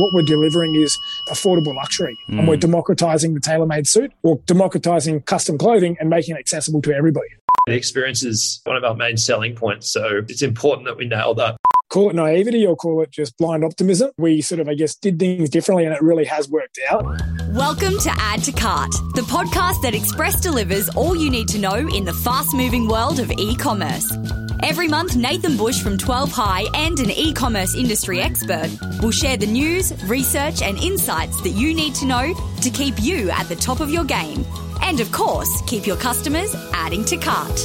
what we're delivering is affordable luxury mm. and we're democratizing the tailor-made suit or democratizing custom clothing and making it accessible to everybody. The experience is one of our main selling points. So it's important that we nail that call it naivety or call it just blind optimism. We sort of, I guess, did things differently and it really has worked out. Welcome to Add to Cart, the podcast that Express delivers all you need to know in the fast moving world of e commerce. Every month, Nathan Bush from 12 High and an e commerce industry expert will share the news, research, and insights that you need to know to keep you at the top of your game. And of course, keep your customers adding to cart.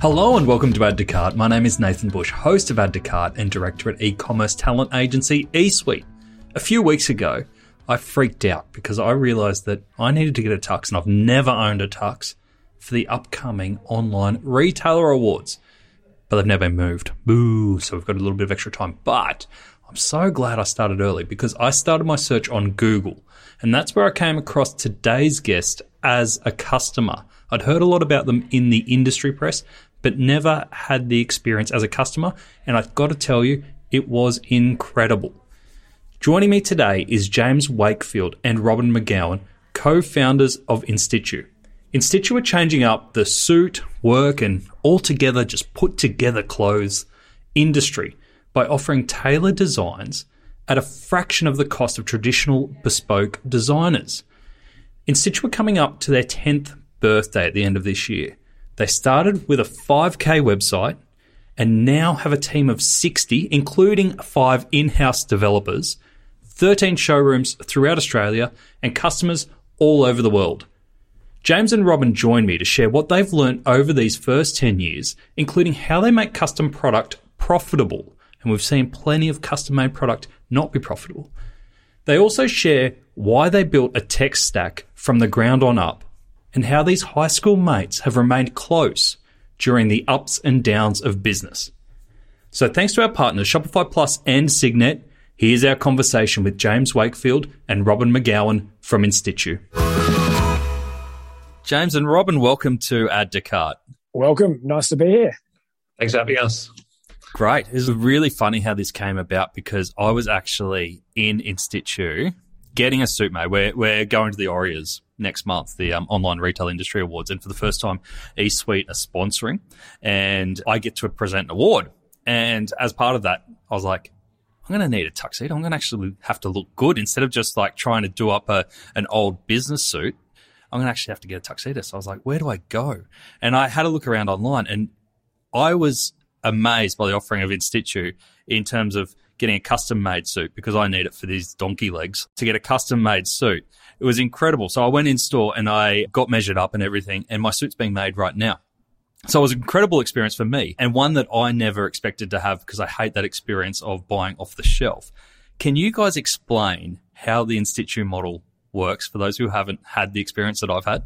Hello and welcome to Add to Cart. My name is Nathan Bush, host of Add to Cart and director at e-commerce talent agency eSuite. A few weeks ago, I freaked out because I realized that I needed to get a tux and I've never owned a tux for the upcoming online retailer awards. But they've never been moved. Boo. So we've got a little bit of extra time. But I'm so glad I started early because I started my search on Google and that's where I came across today's guest as a customer. I'd heard a lot about them in the industry press, but never had the experience as a customer. And I've got to tell you, it was incredible. Joining me today is James Wakefield and Robin McGowan, co founders of InStitchu. InStitchu are changing up the suit, work, and altogether just put together clothes industry by offering tailored designs at a fraction of the cost of traditional bespoke designers. InStitchu are coming up to their 10th birthday at the end of this year. They started with a 5K website and now have a team of 60, including five in house developers, 13 showrooms throughout Australia, and customers all over the world. James and Robin join me to share what they've learned over these first 10 years, including how they make custom product profitable. And we've seen plenty of custom made product not be profitable. They also share why they built a tech stack from the ground on up and how these high school mates have remained close during the ups and downs of business. So, thanks to our partners, Shopify Plus and Signet, here's our conversation with James Wakefield and Robin McGowan from InStitchu. James and Robin, welcome to Add to Cart. Welcome. Nice to be here. Thanks for having us. Great. It's really funny how this came about because I was actually in InStitchu getting a suit made. We're, we're going to the ORIAs next month, the um, Online Retail Industry Awards. And for the first time, eSuite are sponsoring and I get to present an award. And as part of that, I was like, I'm going to need a tuxedo. I'm going to actually have to look good instead of just like trying to do up a, an old business suit. I'm going to actually have to get a tuxedo. So I was like, where do I go? And I had a look around online and I was amazed by the offering of InStitchu in terms of getting a custom made suit because I need it for these donkey legs to get a custom made suit. It was incredible. So I went in store and I got measured up and everything, and my suit's being made right now. So it was an incredible experience for me and one that I never expected to have because I hate that experience of buying off the shelf. Can you guys explain how the InStitchu model works for those who haven't had the experience that I've had?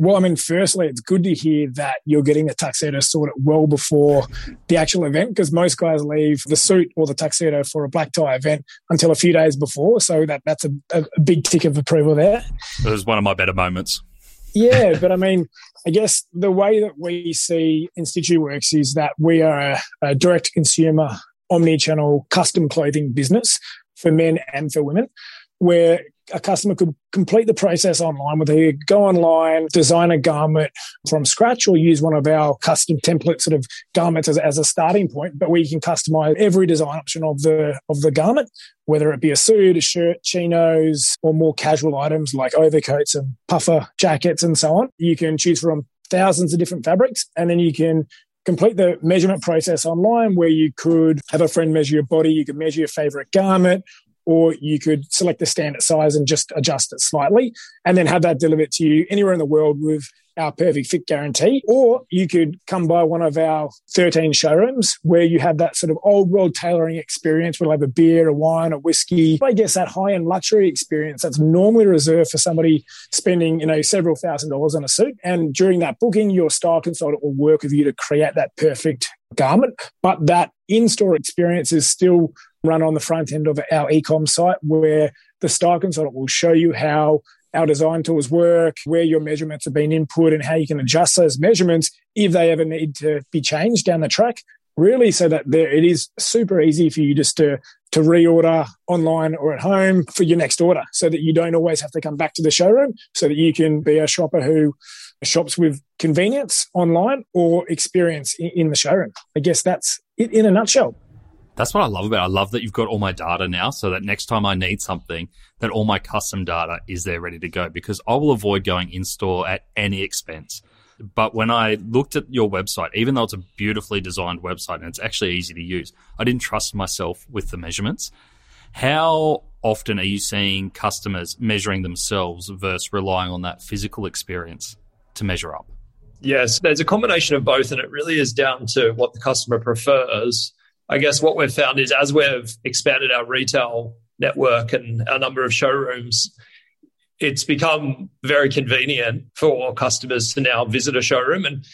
Well, I mean, firstly, it's good to hear that you're getting the tuxedo sorted well before the actual event because most guys leave the suit or the tuxedo for a black tie event until a few days before. So that that's a, a big tick of approval there. It was one of my better moments. Yeah, but I mean, I guess the way that we see InStitchu works is that we are a, a direct consumer, omni channel custom clothing business for men and for women where a customer could complete the process online, whether you go online, design a garment from scratch, or use one of our custom template sort of garments as, as a starting point. But we can customize every design option of the of the garment, whether it be a suit, a shirt, chinos, or more casual items like overcoats and puffer jackets and so on. You can choose from thousands of different fabrics, and then you can complete the measurement process online where you could have a friend measure your body, you could measure your favorite garment, or you could select the standard size and just adjust it slightly and then have that delivered to you anywhere in the world with our perfect fit guarantee. Or you could come by one of our 13 showrooms where you have that sort of old world tailoring experience. We'll have a beer, a wine, a whiskey. I guess that high end luxury experience that's normally reserved for somebody spending, you know, several thousand dollars on a suit. And during that booking, your style consultant will work with you to create that perfect garment. But that in store experience is still run on the front end of our ecom site where the style consultant will show you how our design tools work, where your measurements have been input, and how you can adjust those measurements if they ever need to be changed down the track. really so that there, it is super easy for you just to to reorder online or at home for your next order so that you don't always have to come back to the showroom so that you can be a shopper who shops with convenience online or experience in, in the showroom. I guess that's it in a nutshell. That's what I love about it. I love that you've got all my data now so that next time I need something, that all my custom data is there ready to go because I will avoid going in store at any expense. But when I looked at your website, even though it's a beautifully designed website and it's actually easy to use, I didn't trust myself with the measurements. How often are you seeing customers measuring themselves versus relying on that physical experience to measure up? Yes, there's a combination of both, and it really is down to what the customer prefers. I guess what we've found is as we've expanded our retail network and our number of showrooms, it's become very convenient for customers to now visit a showroom. And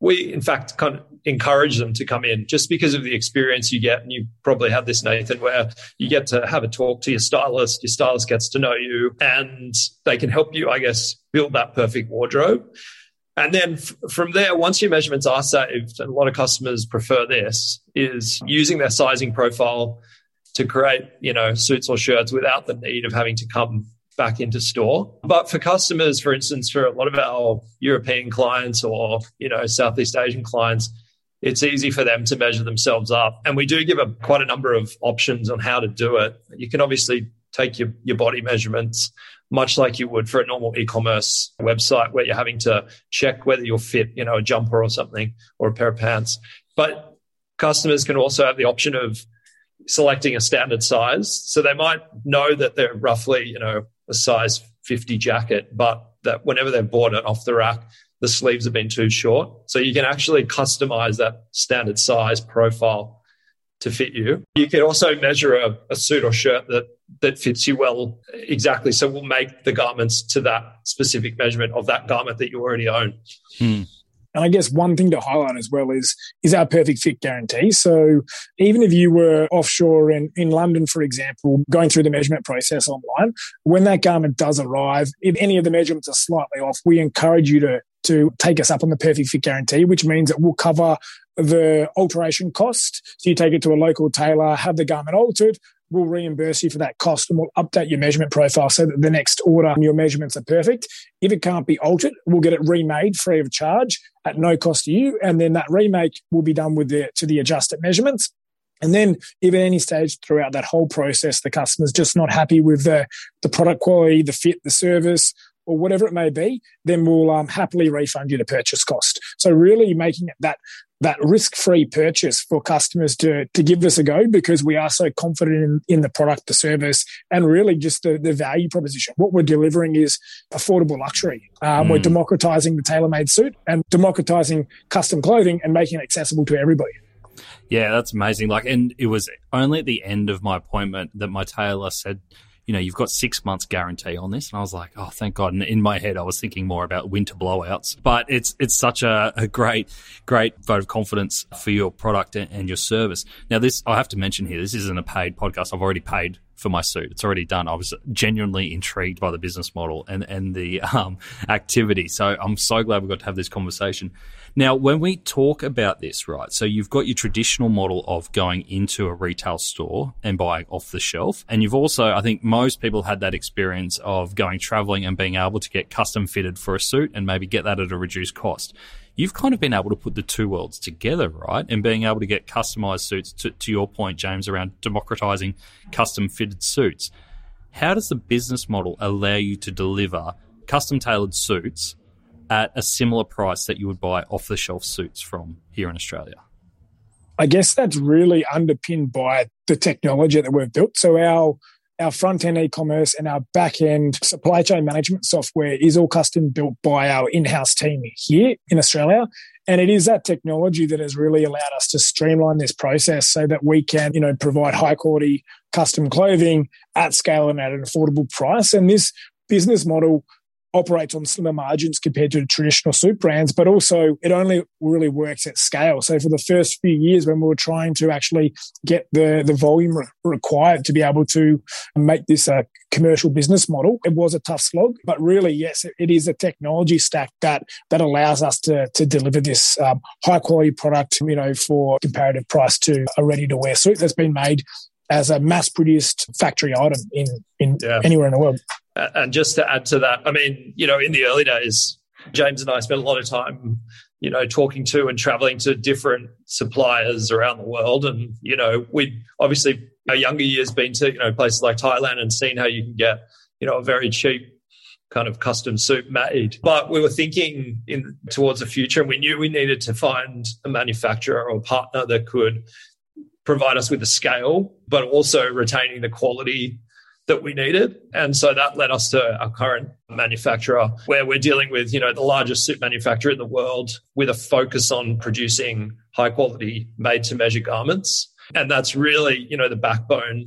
we, in fact, kind of encourage them to come in just because of the experience you get. And you probably have this, Nathan, where you get to have a talk to your stylist, your stylist gets to know you, and they can help you, I guess, build that perfect wardrobe. And then f- from there, once your measurements are saved, and a lot of customers prefer this, is using their sizing profile to create, you know, suits or shirts without the need of having to come back into store. But for customers, for instance, for a lot of our European clients or, you know, Southeast Asian clients, it's easy for them to measure themselves up. And we do give a quite a number of options on how to do it. You can obviously take your, your body measurements, much like you would for a normal e-commerce website where you're having to check whether you'll fit, you know, a jumper or something or a pair of pants. But customers can also have the option of selecting a standard size. So they might know that they're roughly, you know, a size 50 jacket, but that whenever they've bought it off the rack, the sleeves have been too short. So you can actually customize that standard size profile to fit you. You can also measure a, a, suit or shirt that that fits you well exactly. So we'll make the garments to that specific measurement of that garment that you already own. Hmm. And I guess one thing to highlight as well is is our perfect fit guarantee. So even if you were offshore in, in London, for example, going through the measurement process online, when that garment does arrive, if any of the measurements are slightly off, we encourage you to to take us up on the perfect fit guarantee, which means it will cover the alteration cost. So you take it to a local tailor, have the garment altered, we'll reimburse you for that cost and we'll update your measurement profile so that the next order your measurements are perfect. If it can't be altered, we'll get it remade free of charge at no cost to you. And then that remake will be done with the to the adjusted measurements. And then if at any stage throughout that whole process the customer's just not happy with the, the product quality, the fit, the service, or whatever it may be, then we'll um, happily refund you the purchase cost. So really making it that that risk-free purchase for customers to, to give us a go because we are so confident in, in the product, the service, and really just the, the value proposition. What we're delivering is affordable luxury. Um, mm. We're democratizing the tailor-made suit and democratizing custom clothing and making it accessible to everybody. Yeah, that's amazing. Like, and it was only at the end of my appointment that my tailor said, you know, you've got six months guarantee on this. And I was like, oh, thank God. And in my head, I was thinking more about winter blowouts. But it's it's such a, a great, great vote of confidence for your product and your service. Now, this, I have to mention here, this isn't a paid podcast. I've already paid for my suit. It's already done. I was genuinely intrigued by the business model and, and the um, activity. So I'm so glad we got to have this conversation. Now, when we talk about this, right, so you've got your traditional model of going into a retail store and buying off the shelf. And you've also, I think most people had that experience of going traveling and being able to get custom fitted for a suit and maybe get that at a reduced cost. You've kind of been able to put the two worlds together, right? And being able to get customized suits to, to your point, James, around democratizing custom fitted suits. How does the business model allow you to deliver custom tailored suits at a similar price that you would buy off the shelf suits from here in Australia? I guess that's really underpinned by the technology that we've built. So our our front end e-commerce and our back end supply chain management software is all custom built by our in-house team here in Australia. And it is that technology that has really allowed us to streamline this process so that we can, you know, provide high quality custom clothing at scale and at an affordable price. And this business model operates on slimmer margins compared to the traditional suit brands, but also it only really works at scale. So for the first few years when we were trying to actually get the, the volume re- required to be able to make this a commercial business model, it was a tough slog. But really, yes, it, it is a technology stack that that allows us to, to deliver this um, high quality product, you know, for comparative price to a ready to wear suit that's been made as a mass produced factory item in, in yeah. anywhere in the world. And just to add to that, I mean, you know, in the early days, James and I spent a lot of time, you know, talking to and traveling to different suppliers around the world. And, you know, we obviously our younger years been to, you know, places like Thailand and seen how you can get, you know, a very cheap kind of custom suit made. But we were thinking in towards the future and we knew we needed to find a manufacturer or partner that could provide us with the scale, but also retaining the quality that we needed. And so that led us to our current manufacturer, where we're dealing with, you know, the largest suit manufacturer in the world with a focus on producing high quality made to measure garments. And that's really, you know, the backbone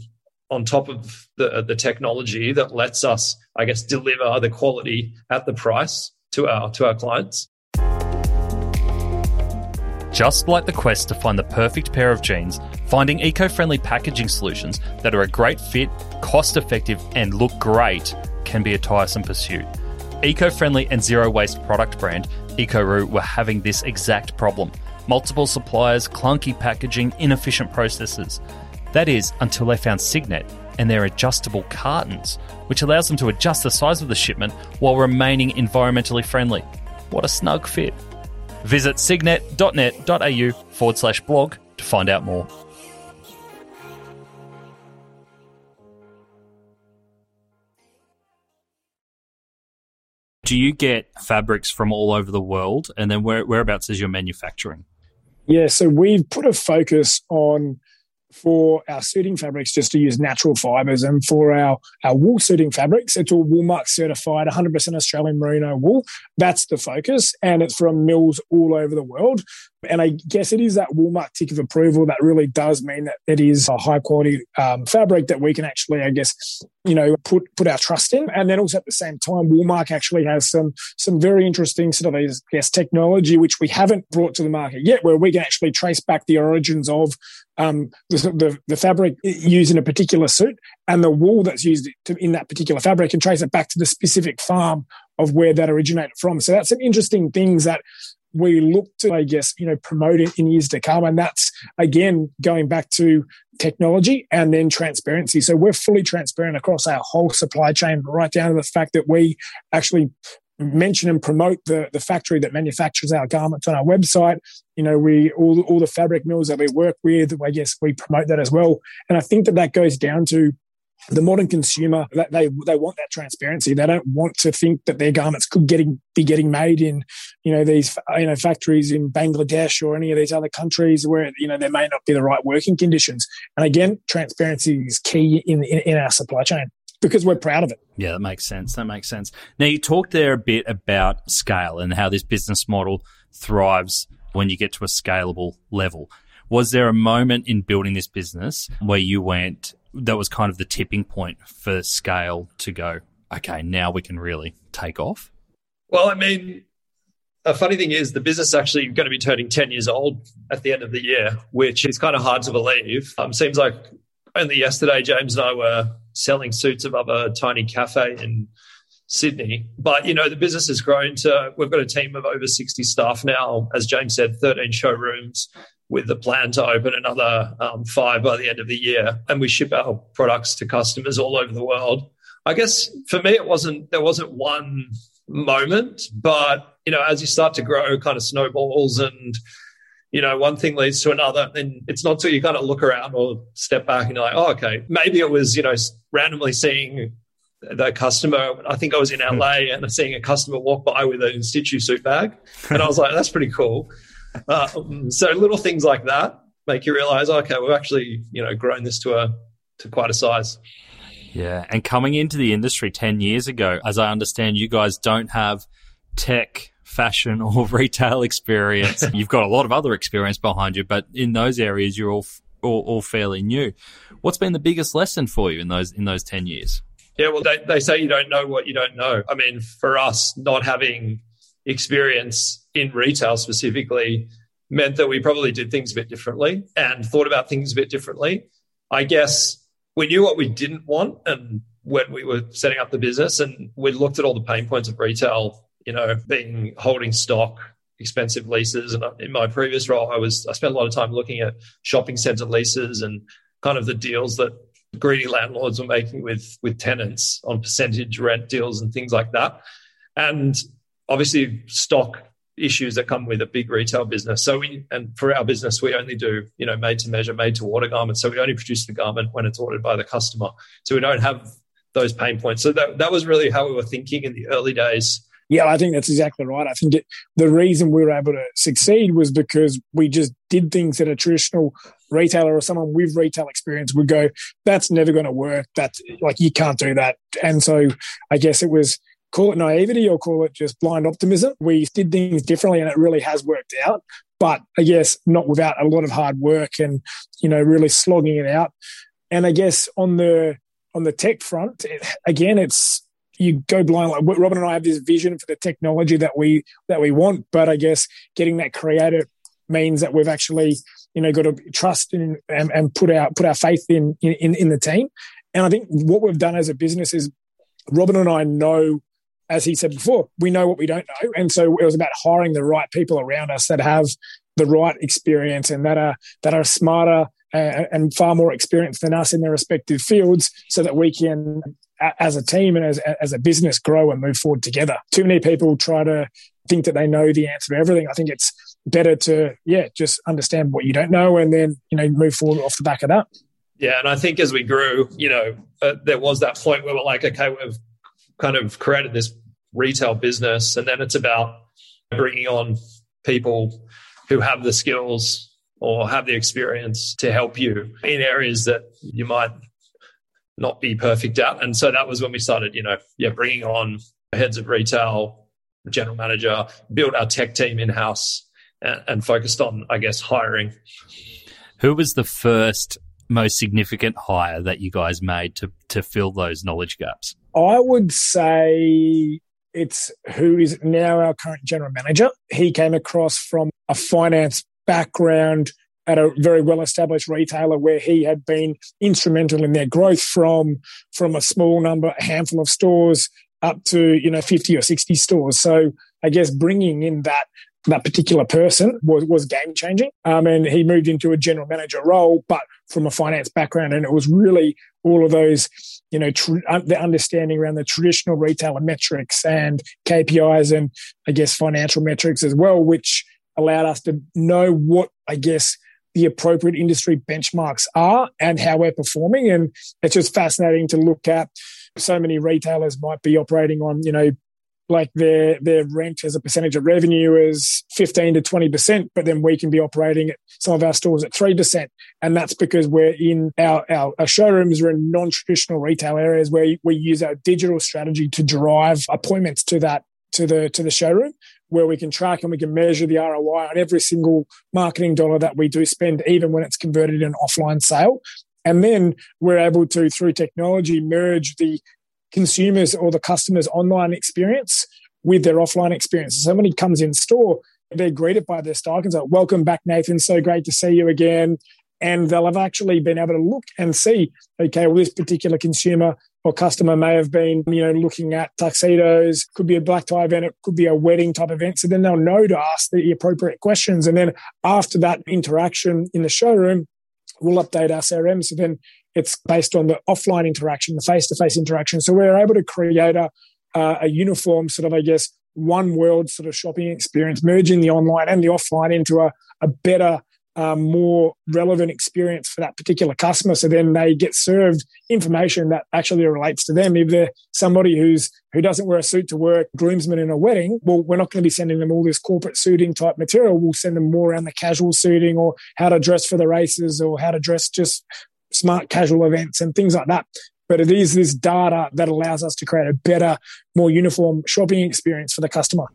on top of the, the technology that lets us, I guess, deliver the quality at the price to our to our clients. Just like the quest to find the perfect pair of jeans, finding eco friendly packaging solutions that are a great fit, cost effective, and look great can be a tiresome pursuit. Eco friendly and zero waste product brand EcoRoo were having this exact problem multiple suppliers, clunky packaging, inefficient processes. That is, until they found Signet and their adjustable cartons, which allows them to adjust the size of the shipment while remaining environmentally friendly. What a snug fit! Visit signet.net.au forward slash blog to find out more. Do you get fabrics from all over the world? And then where, whereabouts is your manufacturing? Yeah, so we've put a focus on for our suiting fabrics just to use natural fibers and for our, our wool suiting fabrics it's all woolmark certified 100% australian merino wool. That's the focus and it's from mills all over the world and I guess it is that Woolmark tick of approval that really does mean that it is a high quality um, fabric that we can actually, I guess, you know, put put our trust in. And then also at the same time, Woolmark actually has some some very interesting sort of, I guess, technology which we haven't brought to the market yet, where we can actually trace back the origins of um, the, the, the fabric used in a particular suit and the wool that's used to, in that particular fabric and trace it back to the specific farm of where that originated from. So that's some interesting things that we look to, I guess, you know, promote it in years to come. And that's again going back to technology and then transparency. So we're fully transparent across our whole supply chain, right down to the fact that we actually mention and promote the, the factory that manufactures our garments on our website. You know, we all all the fabric mills that we work with, I guess we promote that as well. And I think that that goes down to the modern consumer they they want that transparency. They don't want to think that their garments could getting be getting made in you know these you know factories in Bangladesh or any of these other countries where you know there may not be the right working conditions. And again, transparency is key in in, in our supply chain because we're proud of it. Yeah, that makes sense. That makes sense. Now you talked there a bit about scale and how this business model thrives when you get to a scalable level. Was there a moment in building this business where you went, that was kind of the tipping point for scale to go, okay, now we can really take off? Well, I mean, a funny thing is the business is actually going to be turning 10 years old at the end of the year, which is kind of hard to believe. Um, seems like only yesterday, James and I were selling suits above a tiny cafe in Sydney. But, you know, the business has grown to, we've got a team of over 60 staff now. As James said, 13 showrooms with the plan to open another um, five by the end of the year. And we ship our products to customers all over the world. I guess for me, it wasn't, there wasn't one moment, but, you know, as you start to grow, kind of snowballs and, you know, one thing leads to another. And it's not till you kind of look around or step back and you're like, oh, okay, maybe it was, you know, randomly seeing the customer. I think I was in hmm. LA and seeing a customer walk by with an InStitchu suit bag. And I was like, that's pretty cool. Um, so little things like that make you realize, okay, we've actually you know grown this to a to quite a size. Yeah, and coming into the industry ten years ago, as I understand, you guys don't have tech, fashion, or retail experience. You've got a lot of other experience behind you, but in those areas, you're all all, all fairly new. What's been the biggest lesson for you in those in those ten years? Yeah, well, they, they say you don't know what you don't know. I mean, for us, not having experience in retail specifically meant that we probably did things a bit differently and thought about things a bit differently. I guess we knew what we didn't want and when we were setting up the business and we looked at all the pain points of retail, you know, being holding stock, expensive leases. And in my previous role, I was I spent a lot of time looking at shopping center leases and kind of the deals that greedy landlords were making with with tenants on percentage rent deals and things like that. And obviously stock issues that come with a big retail business. So we and for our business, we only do, you know, made to measure, made to order garments. So we only produce the garment when it's ordered by the customer. So we don't have those pain points. So that that was really how we were thinking in the early days. Yeah, I think that's exactly right. I think it, the reason we were able to succeed was because we just did things that a traditional retailer or someone with retail experience would go, that's never going to work. That's like, you can't do that. And so I guess it was call it naivety or call it just blind optimism. We did things differently and it really has worked out. But uh, I guess not without a lot of hard work and, you know, really slogging it out. And I guess on the, on the tech front, it, again, it's, you go blind. Like Robin and I have this vision for the technology that we, that we want. But I guess getting that creative means that we've actually, you know, got to trust in, and, and put our, put our faith in, in, in the team. And I think what we've done as a business is Robin and I know as he said before, we know what we don't know. And so it was about hiring the right people around us that have the right experience and that are that are smarter and, and far more experienced than us in their respective fields so that we can as a team and as, as a business grow and move forward together. Too many people try to think that they know the answer to everything. I think it's better to, yeah, just understand what you don't know and then, you know, move forward off the back of that. Yeah. And I think as we grew, you know, uh, there was that point where we're like, okay, we've kind of created this retail business, and then it's about bringing on people who have the skills or have the experience to help you in areas that you might not be perfect at. And so that was when we started, you know, yeah, bringing on heads of retail, general manager, built our tech team in house, and, and focused on, I guess, hiring. Who was the first most significant hire that you guys made to to fill those knowledge gaps? I would say it's who is now our current general manager. He came across from a finance background at a very well established retailer where he had been instrumental in their growth from from a small number a handful of stores up to you know 50 or 60 stores so i guess bringing in that that particular person was, was game changing. Um, and he moved into a general manager role, but from a finance background. And it was really all of those, you know, tr- the understanding around the traditional retailer metrics and KPIs and I guess financial metrics as well, which allowed us to know what, I guess, the appropriate industry benchmarks are and how we're performing. And it's just fascinating to look at. So many retailers might be operating on, you know, like their their rent as a percentage of revenue is 15 to 20 percent but then we can be operating at some of our stores at 3 percent. And that's because we're in our, our, our showrooms are in non-traditional retail areas where we use our digital strategy to drive appointments to that to the to the showroom where we can track and we can measure the ROI on every single marketing dollar that we do spend even when it's converted in an offline sale. And then we're able to, through technology, merge the consumers or the customer's online experience with their offline experience. So somebody comes in store, they're greeted by their staff and say, Welcome back, Nathan. So great to see you again. And they'll have actually been able to look and see, okay, well, this particular consumer or customer may have been, you know, looking at tuxedos, could be a black tie event, it could be a wedding type event. So then they'll know to ask the appropriate questions. And then after that interaction in the showroom, we'll update our CRM. So then it's based on the offline interaction, the face to face interaction. So we're able to create a, uh, a uniform sort of, I guess, one world sort of shopping experience, merging the online and the offline into a, a better um, more relevant experience for that particular customer. So then they get served information that actually relates to them. If they're somebody who's who doesn't wear a suit to work, groomsman in a wedding, well, we're not going to be sending them all this corporate suiting type material. We'll send them more around the casual suiting or how to dress for the races or how to dress just smart casual events and things like that. But it is this data that allows us to create a better, more uniform shopping experience for the customer.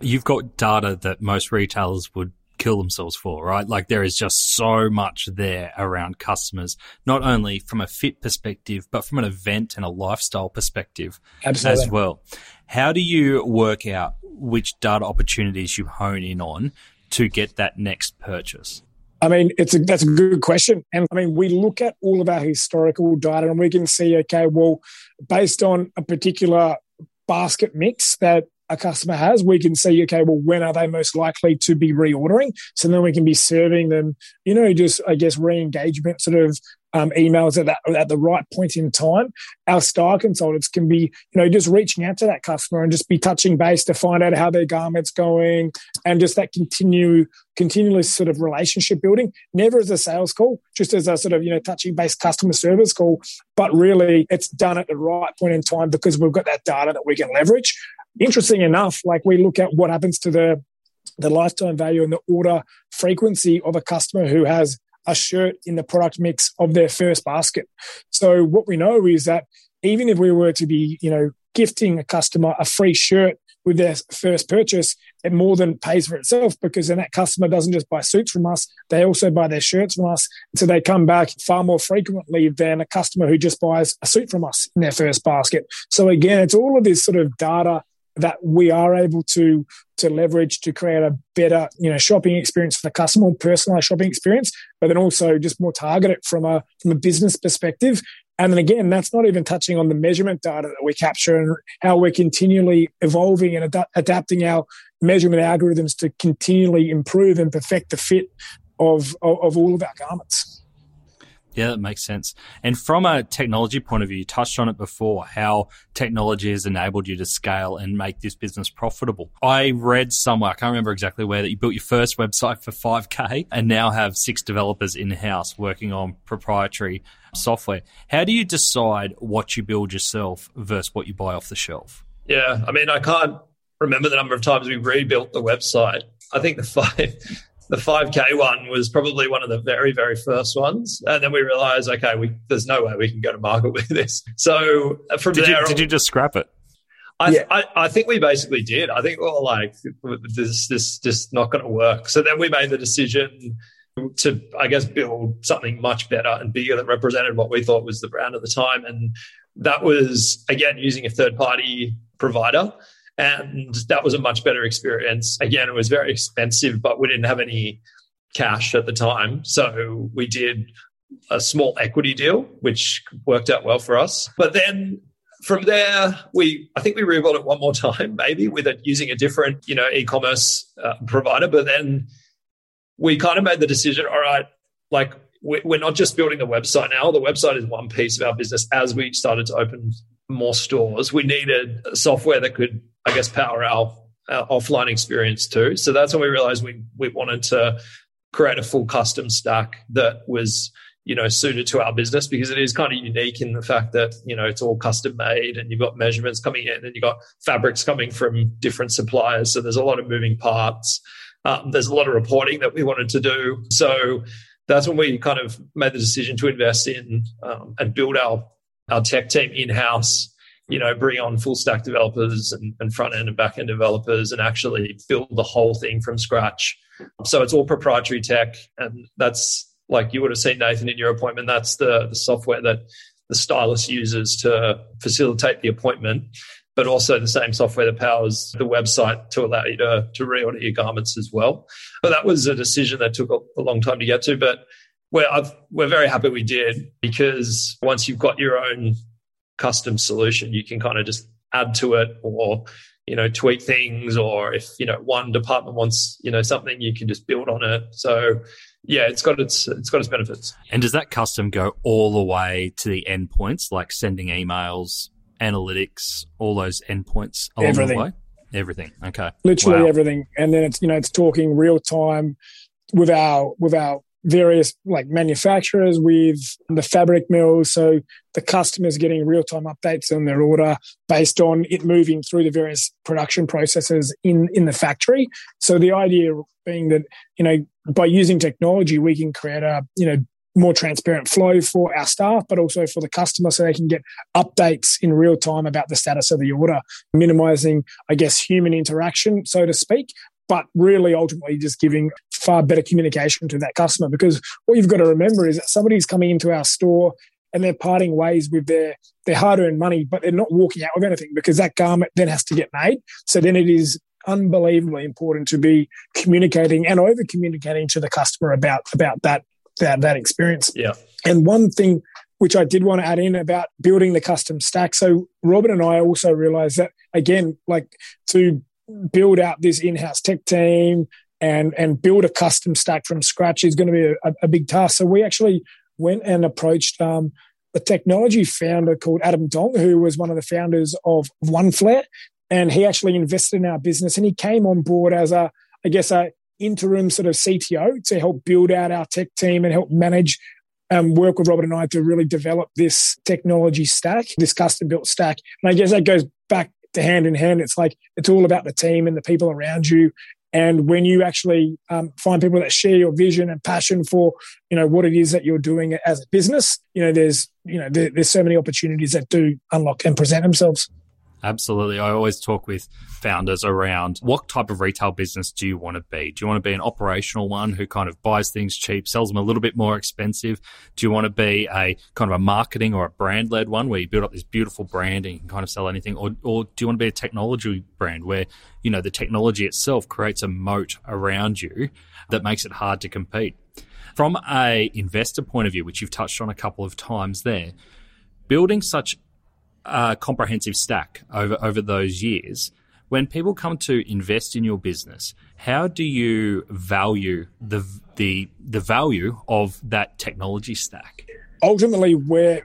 You've got data that most retailers would kill themselves for, right? Like there is just so much there around customers, not only from a fit perspective, but from an event and a lifestyle perspective Absolutely. as well. How do you work out which data opportunities you hone in on to get that next purchase? I mean, it's a, that's a good question. And I mean, we look at all of our historical data and we can see, okay, well, based on a particular basket mix that a customer has, we can see, okay, well, when are they most likely to be reordering? So then we can be serving them, you know, just, I guess, re engagement sort of um, emails at that at the right point in time. Our style consultants can be, you know, just reaching out to that customer and just be touching base to find out how their garment's going and just that continue continuous sort of relationship building. Never as a sales call, just as a sort of you know touching base customer service call, but really it's done at the right point in time because we've got that data that we can leverage. Interesting enough, like we look at what happens to the the lifetime value and the order frequency of a customer who has a shirt in the product mix of their first basket. So what we know is that even if we were to be, you know, gifting a customer a free shirt with their first purchase, it more than pays for itself because then that customer doesn't just buy suits from us, they also buy their shirts from us. So they come back far more frequently than a customer who just buys a suit from us in their first basket. So again, it's all of this sort of data that we are able to to leverage to create a better you know shopping experience for the customer, personalized shopping experience, but then also just more targeted from a from a business perspective. And then again, that's not even touching on the measurement data that we capture and how we're continually evolving and ad- adapting our measurement algorithms to continually improve and perfect the fit of, of, of all of our garments. Yeah, that makes sense. And from a technology point of view, you touched on it before, how technology has enabled you to scale and make this business profitable. I read somewhere, I can't remember exactly where, that you built your first website for 5K and now have six developers in house working on proprietary software. How do you decide what you build yourself versus what you buy off the shelf? Yeah, I mean, I can't remember the number of times we rebuilt the website. I think the five the 5K one was probably one of the very, very first ones. And then we realized, okay, we, there's no way we can go to market with this. So uh, from did there, you, did you just scrap it? I, yeah. I, I, think we basically did. I think we were like, this, this just not going to work. So then we made the decision to, I guess, build something much better and bigger that represented what we thought was the brand at the time. And that was, again, using a third party provider. And that was a much better experience. Again, it was very expensive, but we didn't have any cash at the time. So we did a small equity deal, which worked out well for us. But then from there, we I think we rebuilt it one more time, maybe with it using a different you know e-commerce uh, provider. But then we kind of made the decision. All right, like we're not just building the website now. The website is one piece of our business. As we started to open more stores, we needed software that could I guess, power our, our offline experience too. So that's when we realized we we wanted to create a full custom stack that was you know suited to our business because it is kind of unique in the fact that you know it's all custom made and you've got measurements coming in and you've got fabrics coming from different suppliers. So there's a lot of moving parts. Um, there's a lot of reporting that we wanted to do. So that's when we kind of made the decision to invest in um, and build our our tech team in house you know, bring on full stack developers and, and front end and back end developers and actually build the whole thing from scratch. So it's all proprietary tech. And that's like you would have seen, Nathan, in your appointment. That's the, the software that the stylist uses to facilitate the appointment, but also the same software that powers the website to allow you to, to reorder your garments as well. But that was a decision that took a, long time to get to. But we're, we're very happy we did because once you've got your own custom solution, you can kind of just add to it or you know tweak things or if you know one department wants you know something you can just build on it. So yeah it's got its it's got its benefits. And does that custom go all the way to the endpoints like sending emails analytics all those endpoints along everything. the way? Everything. Okay. Literally wow. everything. And then it's you know it's talking real time with our with our various like manufacturers with the fabric mills. So the customers getting real time updates on their order based on it moving through the various production processes in, in the factory. So the idea being that, you know, by using technology, we can create a, you know, more transparent flow for our staff, but also for the customer so they can get updates in real time about the status of the order, minimizing, I guess, human interaction, so to speak, but really ultimately just giving far better communication to that customer because what you've got to remember is that somebody's coming into our store and they're parting ways with their their hard earned money, but they're not walking out with anything because that garment then has to get made. So then it is unbelievably important to be communicating and over communicating to the customer about about that that that experience. Yeah. And one thing which I did want to add in about building the custom stack. So Robin and I also realized that again, like to build out this in-house tech team and and build a custom stack from scratch is going to be a, a big task. So we actually went and approached um, a technology founder called Adam Dong, who was one of the founders of OneFlare, and he actually invested in our business. And he came on board as a, I guess, a interim sort of CTO to help build out our tech team and help manage. and work with Robert and I to really develop this technology stack, this custom built stack. And I guess that goes back to hand in hand. It's like it's all about the team and the people around you and when you actually um, find people that share your vision and passion for, you know, what it is that you're doing as a business, you know, there's, you know, there, there's so many opportunities that do unlock and present themselves. Absolutely. I always talk with founders around what type of retail business do you want to be? Do you want to be an operational one who kind of buys things cheap, sells them a little bit more expensive? Do you want to be a kind of a marketing or a brand led one where you build up this beautiful brand and you can kind of sell anything? Or, or do you want to be a technology brand where, you know, the technology itself creates a moat around you that makes it hard to compete? From a investor point of view, which you've touched on a couple of times there, building such a comprehensive stack over over those years. When people come to invest in your business, how do you value the the the value of that technology stack? Ultimately, we're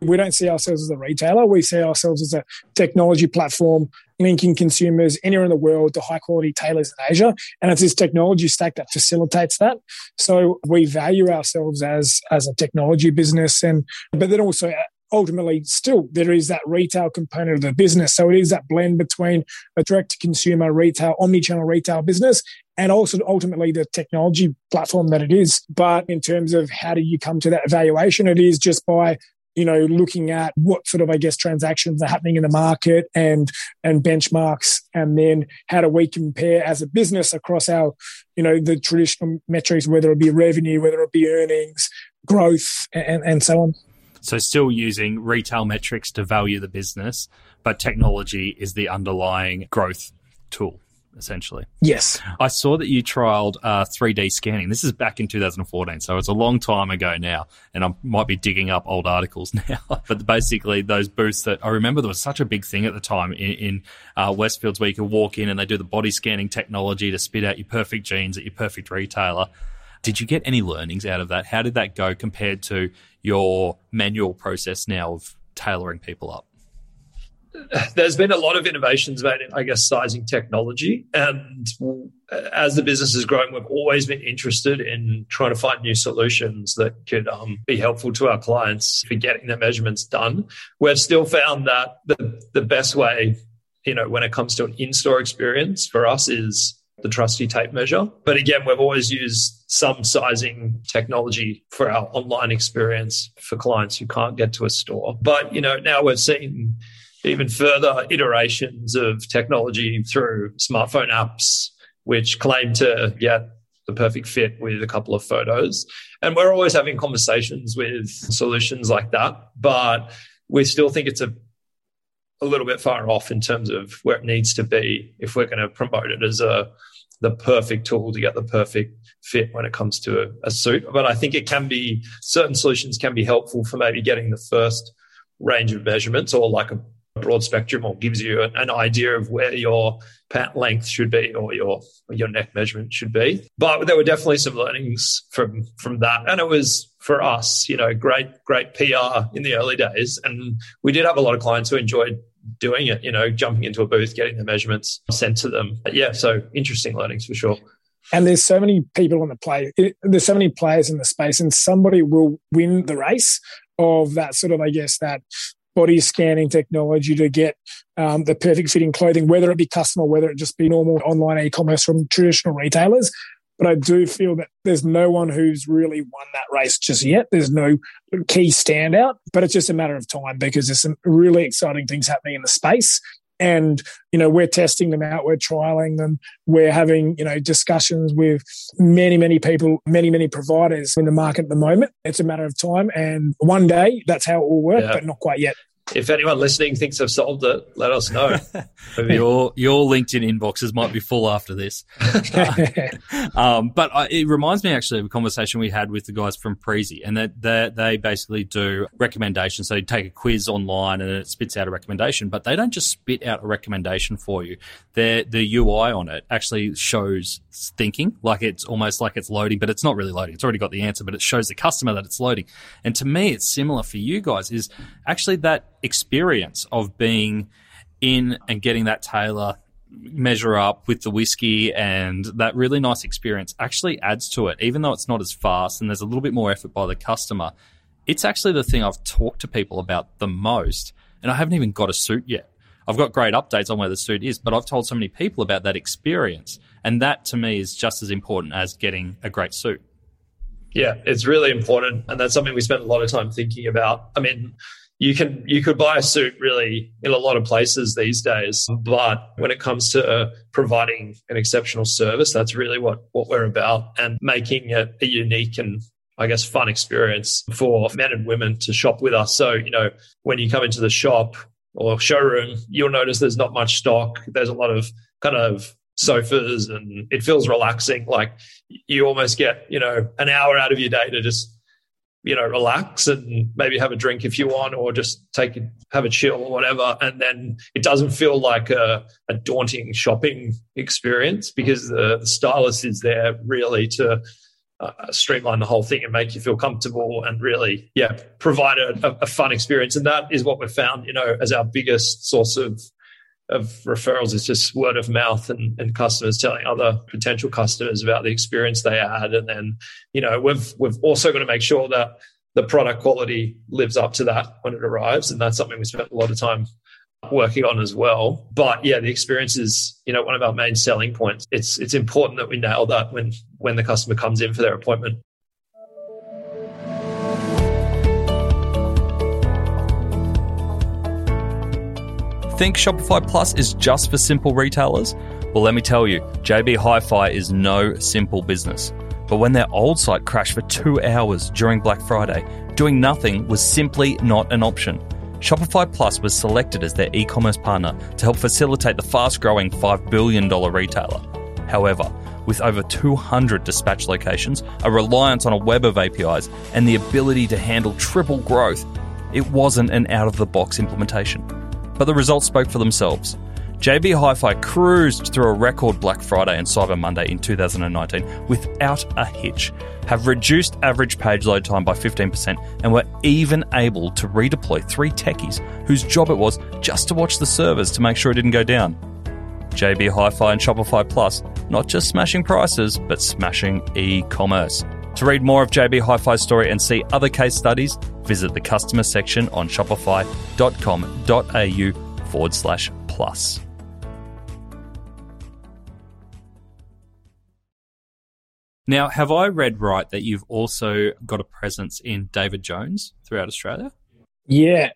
we don't see ourselves as a retailer. We see ourselves as a technology platform linking consumers anywhere in the world to high quality tailors in Asia. And it's this technology stack that facilitates that. So we value ourselves as, as a technology business. And, but then also ultimately still there is that retail component of the business. So it is that blend between a direct to consumer retail, omni-channel retail business and also ultimately the technology platform that it is. But in terms of how do you come to that evaluation, it is just by you know looking at what sort of i guess transactions are happening in the market and and benchmarks and then how do we compare as a business across our you know the traditional metrics whether it be revenue whether it be earnings growth and and so on so still using retail metrics to value the business, but technology is the underlying growth tool essentially. Yes. I saw that you trialed uh, 3D scanning. This is back in 2014, so it's a long time ago now, and I might be digging up old articles now. but basically, those booths that I remember there was such a big thing at the time in, in uh, Westfields where you could walk in and they do the body scanning technology to spit out your perfect jeans at your perfect retailer. Did you get any learnings out of that? How did that go compared to your manual process now of tailoring people up? There's been a lot of innovations about, I guess, sizing technology. And as the business is growing, we've always been interested in trying to find new solutions that could um, be helpful to our clients for getting their measurements done. We've still found that the, the best way, you know, when it comes to an in store experience for us is the trusty tape measure. But again, we've always used some sizing technology for our online experience for clients who can't get to a store. But, you know, now we've seen even further iterations of technology through smartphone apps, which claim to get the perfect fit with a couple of photos. And we're always having conversations with solutions like that. But we still think it's a a little bit far off in terms of where it needs to be if we're going to promote it as a the perfect tool to get the perfect fit when it comes to a, a suit. But I think it can be certain solutions can be helpful for maybe getting the first range of measurements or like a broad spectrum or gives you an, an, idea of where your pant length should be or your your neck measurement should be. But there were definitely some learnings from from that, and it was for us, you know, great great PR in the early days, and we did have a lot of clients who enjoyed doing it, you know, jumping into a booth, getting the measurements sent to them. But yeah, so interesting learnings for sure. And there's so many people in the play. There's so many players in the space, and somebody will win the race of that sort of, I guess, that body scanning technology to get um, the perfect fitting clothing, whether it be custom or whether it just be normal online e-commerce from traditional retailers. But I do feel that there's no one who's really won that race just yet. There's no key standout, but it's just a matter of time because there's some really exciting things happening in the space. And, you know, we're testing them out, we're trialing them, we're having, you know, discussions with many, many people, many, many providers in the market at the moment. It's a matter of time. And one day that's how it will work, yeah. but not quite yet if anyone listening thinks I've solved it, let us know. your your LinkedIn inboxes might be full after this. um, but I, it reminds me actually of a conversation we had with the guys from Preezy, and that they, they basically do recommendations. So you take a quiz online and it spits out a recommendation, but they don't just spit out a recommendation for you. Their the UI on it actually shows thinking, like it's almost like it's loading, but it's not really loading. It's already got the answer, but it shows the customer that it's loading. And to me, it's similar for you guys. Is actually that experience of being in and getting that tailor measure up with the whiskey and that really nice experience actually adds to it, even though it's not as fast and there's a little bit more effort by the customer. It's actually the thing I've talked to people about the most. And I haven't even got a suit yet. I've got great updates on where the suit is, but I've told so many people about that experience. And that to me is just as important as getting a great suit. Yeah, it's really important. And that's something we spend a lot of time thinking about. I mean, you can you could buy a suit really in a lot of places these days but when it comes to providing an exceptional service that's really what what we're about and making it a unique and I guess fun experience for men and women to shop with us so you know when you come into the shop or showroom you'll notice there's not much stock there's a lot of kind of sofas and it feels relaxing like you almost get you know an hour out of your day to just you know, relax and maybe have a drink if you want, or just take a, have a chill or whatever. And then it doesn't feel like a, a daunting shopping experience because the, the, stylist is there really to uh, streamline the whole thing and make you feel comfortable and really, yeah, provide a, a fun experience. And that is what we've found, you know, as our biggest source of of referrals is just word of mouth and, and customers telling other potential customers about the experience they had. And then, you know, we've we've also got to make sure that the product quality lives up to that when it arrives. And that's something we spent a lot of time working on as well. But yeah, the experience is, you know, one of our main selling points. It's it's important that we nail that when when the customer comes in for their appointment. Think Shopify Plus is just for simple retailers? Well, let me tell you, JB Hi Fi is no simple business. But when their old site crashed for two hours during Black Friday, doing nothing was simply not an option. Shopify Plus was selected as their e commerce partner to help facilitate the fast growing $5 billion retailer. However, with over 200 dispatch locations, a reliance on a web of APIs, and the ability to handle triple growth, it wasn't an out of the box implementation but the results spoke for themselves. JB Hi Fi cruised through a record Black Friday and Cyber Monday in 2019 without a hitch, have reduced average page load time by 15%, and were even able to redeploy three techies whose job it was just to watch the servers to make sure it didn't go down. JB Hi Fi and Shopify Plus, not just smashing prices, but smashing e commerce. To read more of JB Hi Fi's story and see other case studies, visit the customer section on shopify.com.au forward slash plus. Now, have I read right that you've also got a presence in David Jones throughout Australia? Yeah,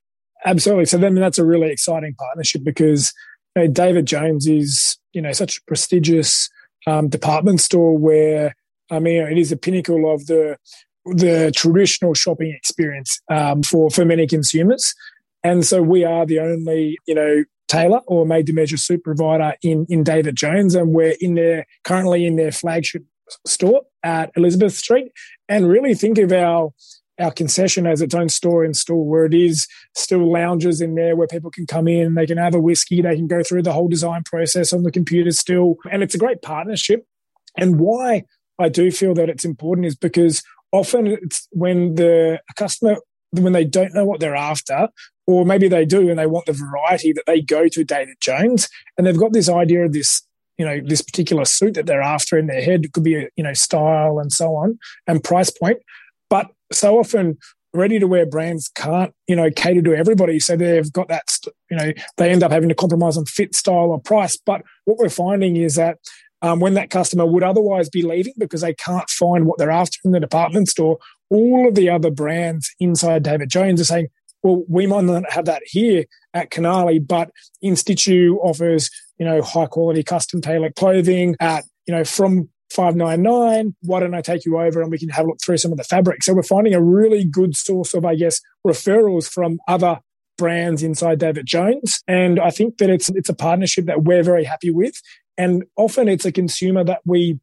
absolutely. So then that's a really exciting partnership because you know, David Jones is, you know, such a prestigious um, department store where I mean, it is a pinnacle of the the traditional shopping experience um, for for many consumers, and so we are the only you know tailor or made to measure suit provider in in David Jones, and we're in there currently in their flagship store at Elizabeth Street, and really think of our our concession as its own store in store where it is still lounges in there where people can come in, they can have a whiskey, they can go through the whole design process on the computer still. And it's a great partnership. And why I do feel that it's important is because often it's when the customer when they don't know what they're after, or maybe they do and they want the variety that they go to David Jones, and they've got this idea of this, you know, this particular suit that they're after in their head. It could be, a, you know, style and so on, and price point. But so often, ready to wear brands can't, you know, cater to everybody. So they've got that, you know, they end up having to compromise on fit, style, or price. But what we're finding is that um, when that customer would otherwise be leaving because they can't find what they're after in the department store. All of the other brands inside David Jones are saying, well, we might not have that here at Canali, but In offers, you know, high quality custom tailored clothing at, you know, from 599 why don't i take you over and we can have a look through some of the fabric so we're finding a really good source of i guess referrals from other brands inside david jones. And i think that it's it's a partnership that we're very happy with. And often it's a consumer that we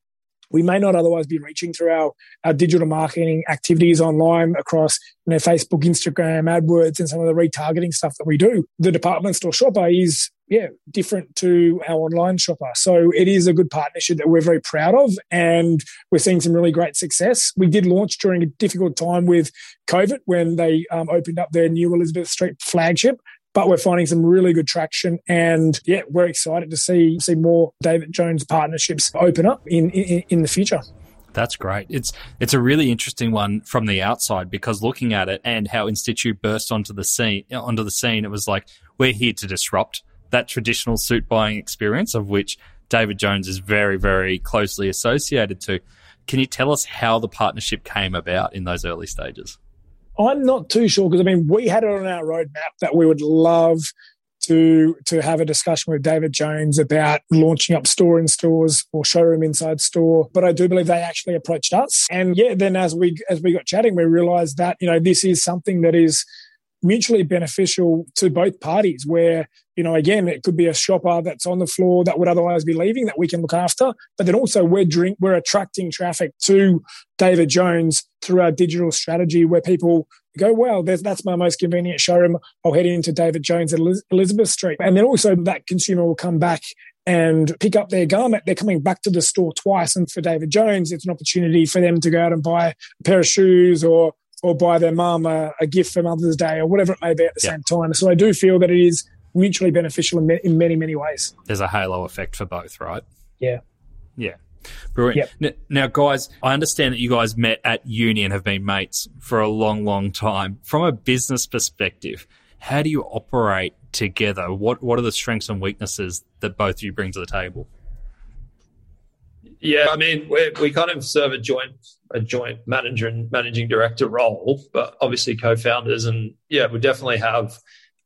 we may not otherwise be reaching through our, our digital marketing activities online across you know, Facebook, Instagram, AdWords, and some of the retargeting stuff that we do. The department store shopper is yeah, different to our online shopper. So it is a good partnership that we're very proud of and we're seeing some really great success. We did launch during a difficult time with COVID when they um, opened up their new Elizabeth Street flagship but we're finding some really good traction. And yeah, we're excited to see see more David Jones partnerships open up in in, in the future. That's great. It's it's a really interesting one from the outside because looking at it and how InStitchu burst onto the scene onto the scene, it was like we're here to disrupt that traditional suit buying experience of which David Jones is very very closely associated to. Can you tell us how the partnership came about in those early stages? I'm not too sure because I mean we had it on our roadmap that we would love to to have a discussion with David Jones about launching up store in stores or showroom inside store. But I do believe they actually approached us. And yeah, then as we as we got chatting, we realized that, you know, this is something that is mutually beneficial to both parties where you know again it could be a shopper that's on the floor that would otherwise be leaving that we can look after but then also we're drink we're attracting traffic to david jones through our digital strategy where people go well that's my most convenient showroom. I'll head into david jones at elizabeth street. And then also that consumer will come back and pick up their garment, they're coming back to the store twice. And for David Jones, it's an opportunity for them to go out and buy a pair of shoes or or buy their mum a, a, gift for Mother's Day or whatever it may be at the yeah. same time. So I do feel that it is mutually beneficial in, in many, many ways. There's a halo effect for both, right? Yeah. Yeah. Brilliant. Yep. Now, guys, I understand that you guys met at uni and have been mates for a long, long time. From a business perspective, how do you operate together? What What are the strengths and weaknesses that both of you bring to the table? Yeah, I mean, we we kind of serve a joint a joint manager and managing director role, but obviously co-founders, and yeah, we definitely have,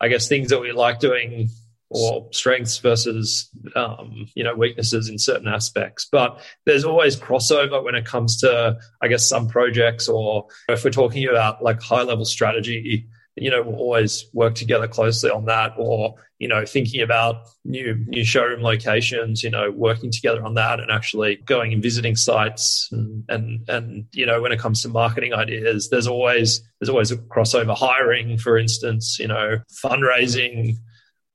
I guess, things that we like doing or strengths versus um, you know weaknesses in certain aspects. But there's always crossover when it comes to, I guess, some projects, or if we're talking about like high level strategy you know, we'll always work together closely on that or, you know, thinking about new new showroom locations, you know, working together on that and actually going and visiting sites and and and you know, when it comes to marketing ideas, there's always there's always a crossover hiring, for instance, you know, fundraising.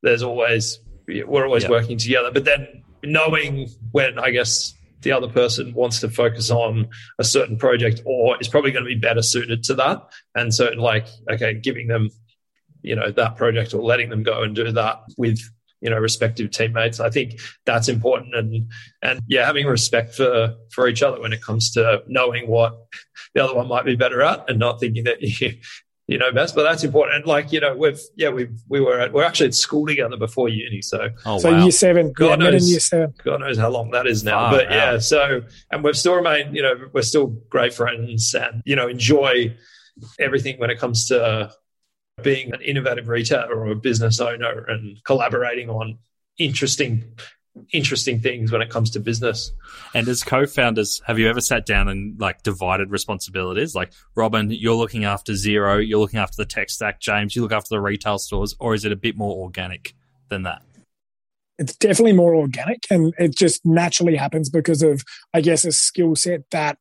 There's always we're always yep. working together. But then knowing when I guess the other person wants to focus on a certain project or is probably going to be better suited to that. And so, like, okay, giving them, you know, that project or letting them go and do that with you know respective teammates i think that's important and and yeah having respect for for each other when it comes to knowing what the other one might be better at and not thinking that you you know best. But that's important. And like you know, we've yeah we we were at, we're actually at school together before uni. So oh, so wow. year seven, God yeah, knows, year seven. God knows how long that is now. Oh, but wow. yeah, so and we've still remained you know we're still great friends and you know enjoy everything when it comes to uh, being an innovative retailer or a business owner and collaborating on interesting interesting things when it comes to business. And as co-founders, have you ever sat down and like divided responsibilities? Like Robin, you're looking after Xero, you're looking after the tech stack. James, you look after the retail stores, or is it a bit more organic than that? It's definitely more organic, and it just naturally happens because of, I guess, a skill set that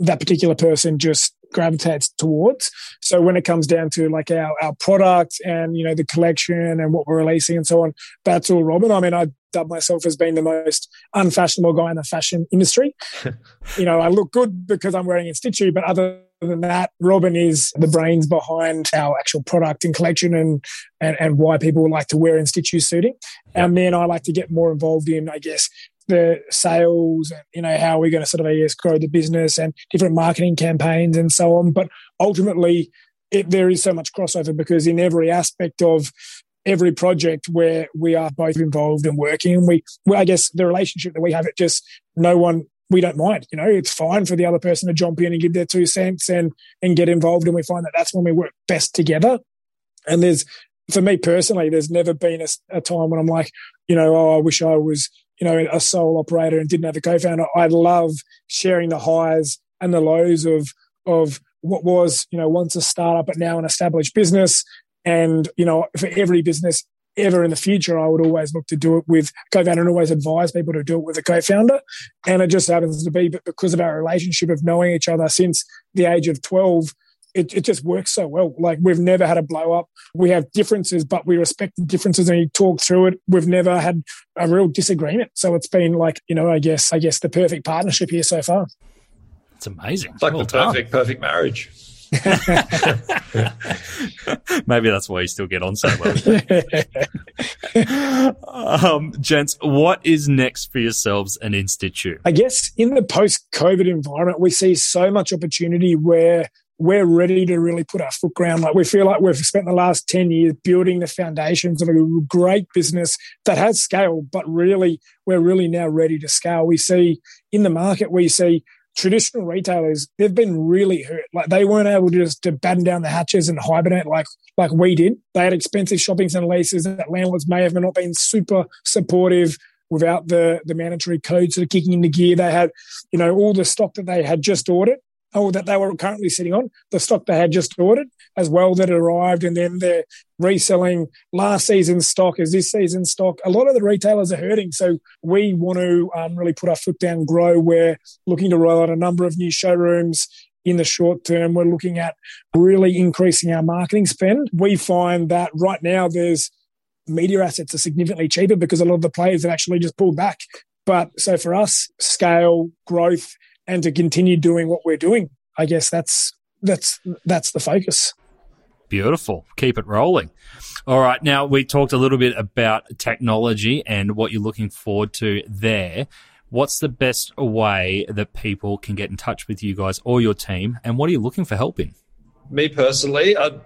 that particular person just gravitates towards. So when it comes down to like our, our product and, you know, the collection and what we're releasing and so on, that's all Robin. I mean, I dub myself as being the most unfashionable guy in the fashion industry. you know, I look good because I'm wearing InStitchu, but other than that, Robin is the brains behind our actual product and collection and, and, and why people like to wear InStitchu suiting. Yep. And then I like to get more involved in, I guess, the sales and you know how we're going to sort of I guess grow the business and different marketing campaigns and so on. But ultimately, it, there is so much crossover because in every aspect of every project where we are both involved and working, and we, we I guess the relationship that we have, it just no one we don't mind. You know, it's fine for the other person to jump in and give their two cents and and get involved, and we find that that's when we work best together. And there's, for me personally, there's never been a, a time when I'm like, you know, oh, I wish I was, you know, a sole operator and didn't have a co-founder. I love sharing the highs and the lows of of what was, you know, once a startup but now an established business. And, you know, for every business ever in the future, I would always look to do it with co-founder and always advise people to do it with a co-founder. And it just happens to be, but because of our relationship of knowing each other since the age of 12, it, it just works so well. Like we've never had a blow up. We have differences, but we respect the differences and we talk through it. We've never had a real disagreement. So it's been like, you know, I guess, I guess the perfect partnership here so far. It's amazing. It's like well the perfect, done. perfect marriage. Maybe that's why you still get on so well. um, gents, what is next for yourselves and InStitchu? I guess in the post COVID environment, we see so much opportunity where we're ready to really put our foot ground. Like we feel like we've spent the last 10 years building the foundations of a great business that has scale, but really, we're really now ready to scale. We see in the market, we see traditional retailers, they've been really hurt. Like they weren't able to just to batten down the hatches and hibernate like like we did. They had expensive shopping center leases that landlords may have not been super supportive without the the mandatory codes that are kicking into gear. They had, you know, all the stock that they had just ordered or that they were currently sitting on, the stock they had just ordered as well that arrived, and then they're reselling last season's stock as this season's stock. A lot of the retailers are hurting, so we want to um, really put our foot down, grow. We're looking to roll out a number of new showrooms in the short term. We're looking at really increasing our marketing spend. We find that right now there's media assets are significantly cheaper because a lot of the players have actually just pulled back. But so for us, scale, growth, and to continue doing what we're doing. I guess that's that's that's the focus. Beautiful. Keep it rolling. All right. Now we talked a little bit about technology and what you're looking forward to there. What's the best way that people can get in touch with you guys or your team, and what are you looking for help in? Me personally, I'm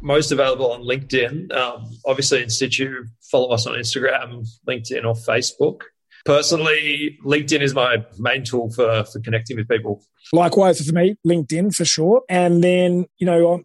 most available on LinkedIn. Um, obviously, InStitchu, follow us on Instagram, LinkedIn, or Facebook. Personally, LinkedIn is my main tool for, for connecting with people. Likewise for me, LinkedIn for sure. And then, you know,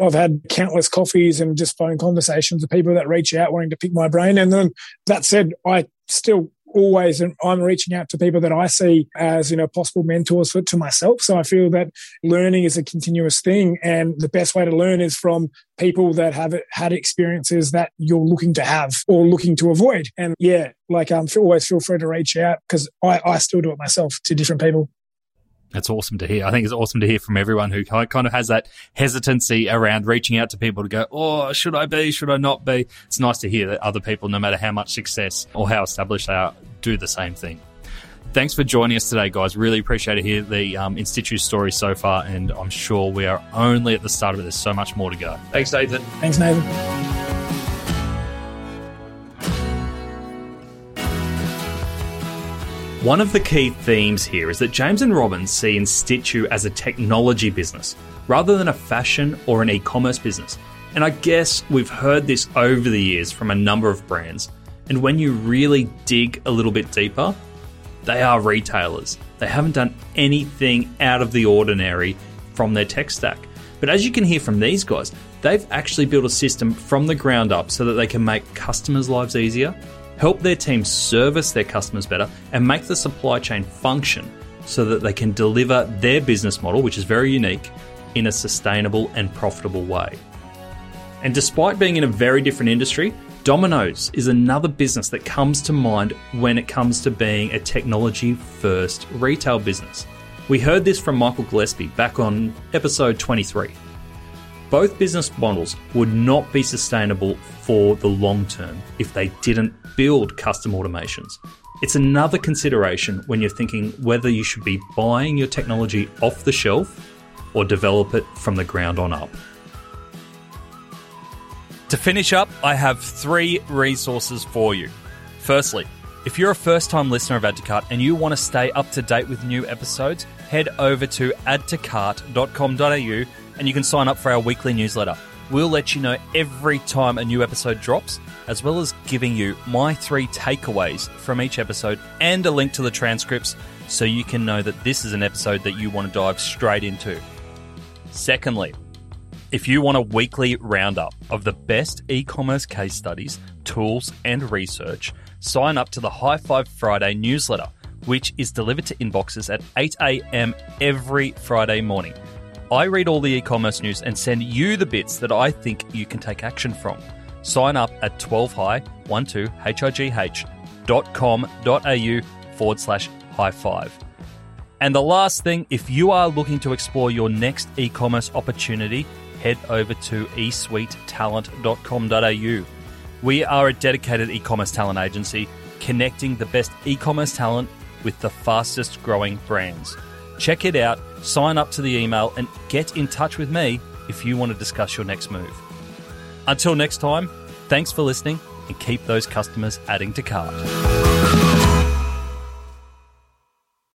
I've had countless coffees and just phone conversations with people that reach out wanting to pick my brain. And then that said, I still always I'm reaching out to people that I see as you know possible mentors for to myself. So I feel that learning is a continuous thing, and the best way to learn is from people that have had experiences that you're looking to have or looking to avoid. And yeah, like um, always feel free to reach out because I, I still do it myself to different people. That's awesome to hear. I think it's awesome to hear from everyone who kind of has that hesitancy around reaching out to people to go, oh, should I be? Should I not be? It's nice to hear that other people, no matter how much success or how established they are, do the same thing. Thanks for joining us today, guys. Really appreciate to hear the um, InStitchu story so far, and I'm sure we are only at the start of it. There's so much more to go. Thanks, Nathan. Thanks, Nathan. One of the key themes here is that James and Robin see InStitchu as a technology business rather than a fashion or an e commerce business. And I guess we've heard this over the years from a number of brands. And when you really dig a little bit deeper, they are retailers. They haven't done anything out of the ordinary from their tech stack. But as you can hear from these guys, they've actually built a system from the ground up so that they can make customers' lives easier help their team service their customers better, and make the supply chain function so that they can deliver their business model, which is very unique, in a sustainable and profitable way. And despite being in a very different industry, Domino's is another business that comes to mind when it comes to being a technology first retail business. We heard this from Michael Gillespie back on episode 23. Both business models would not be sustainable for the long term if they didn't build custom automations. It's another consideration when you're thinking whether you should be buying your technology off the shelf or develop it from the ground on up. To finish up, I have three resources for you. Firstly, if you're a first time listener of Add to Cart and you want to stay up to date with new episodes, head over to addtocart.com.au and you can sign up for our weekly newsletter. We'll let you know every time a new episode drops, as well as giving you my three takeaways from each episode and a link to the transcripts so you can know that this is an episode that you want to dive straight into. Secondly, If you want a weekly roundup of the best e commerce case studies, tools, and research, sign up to the High Five Friday newsletter, which is delivered to inboxes at 8 a.m. every Friday morning. I read all the e commerce news and send you the bits that I think you can take action from. Sign up at 12high12high.com.au forward slash high five. And the last thing, if you are looking to explore your next e commerce opportunity, head over to esuitetalent.com.au. We are a dedicated e commerce talent agency connecting the best e commerce talent with the fastest growing brands. Check it out, sign up to the email, and get in touch with me if you want to discuss your next move. Until next time, thanks for listening and keep those customers adding to cart.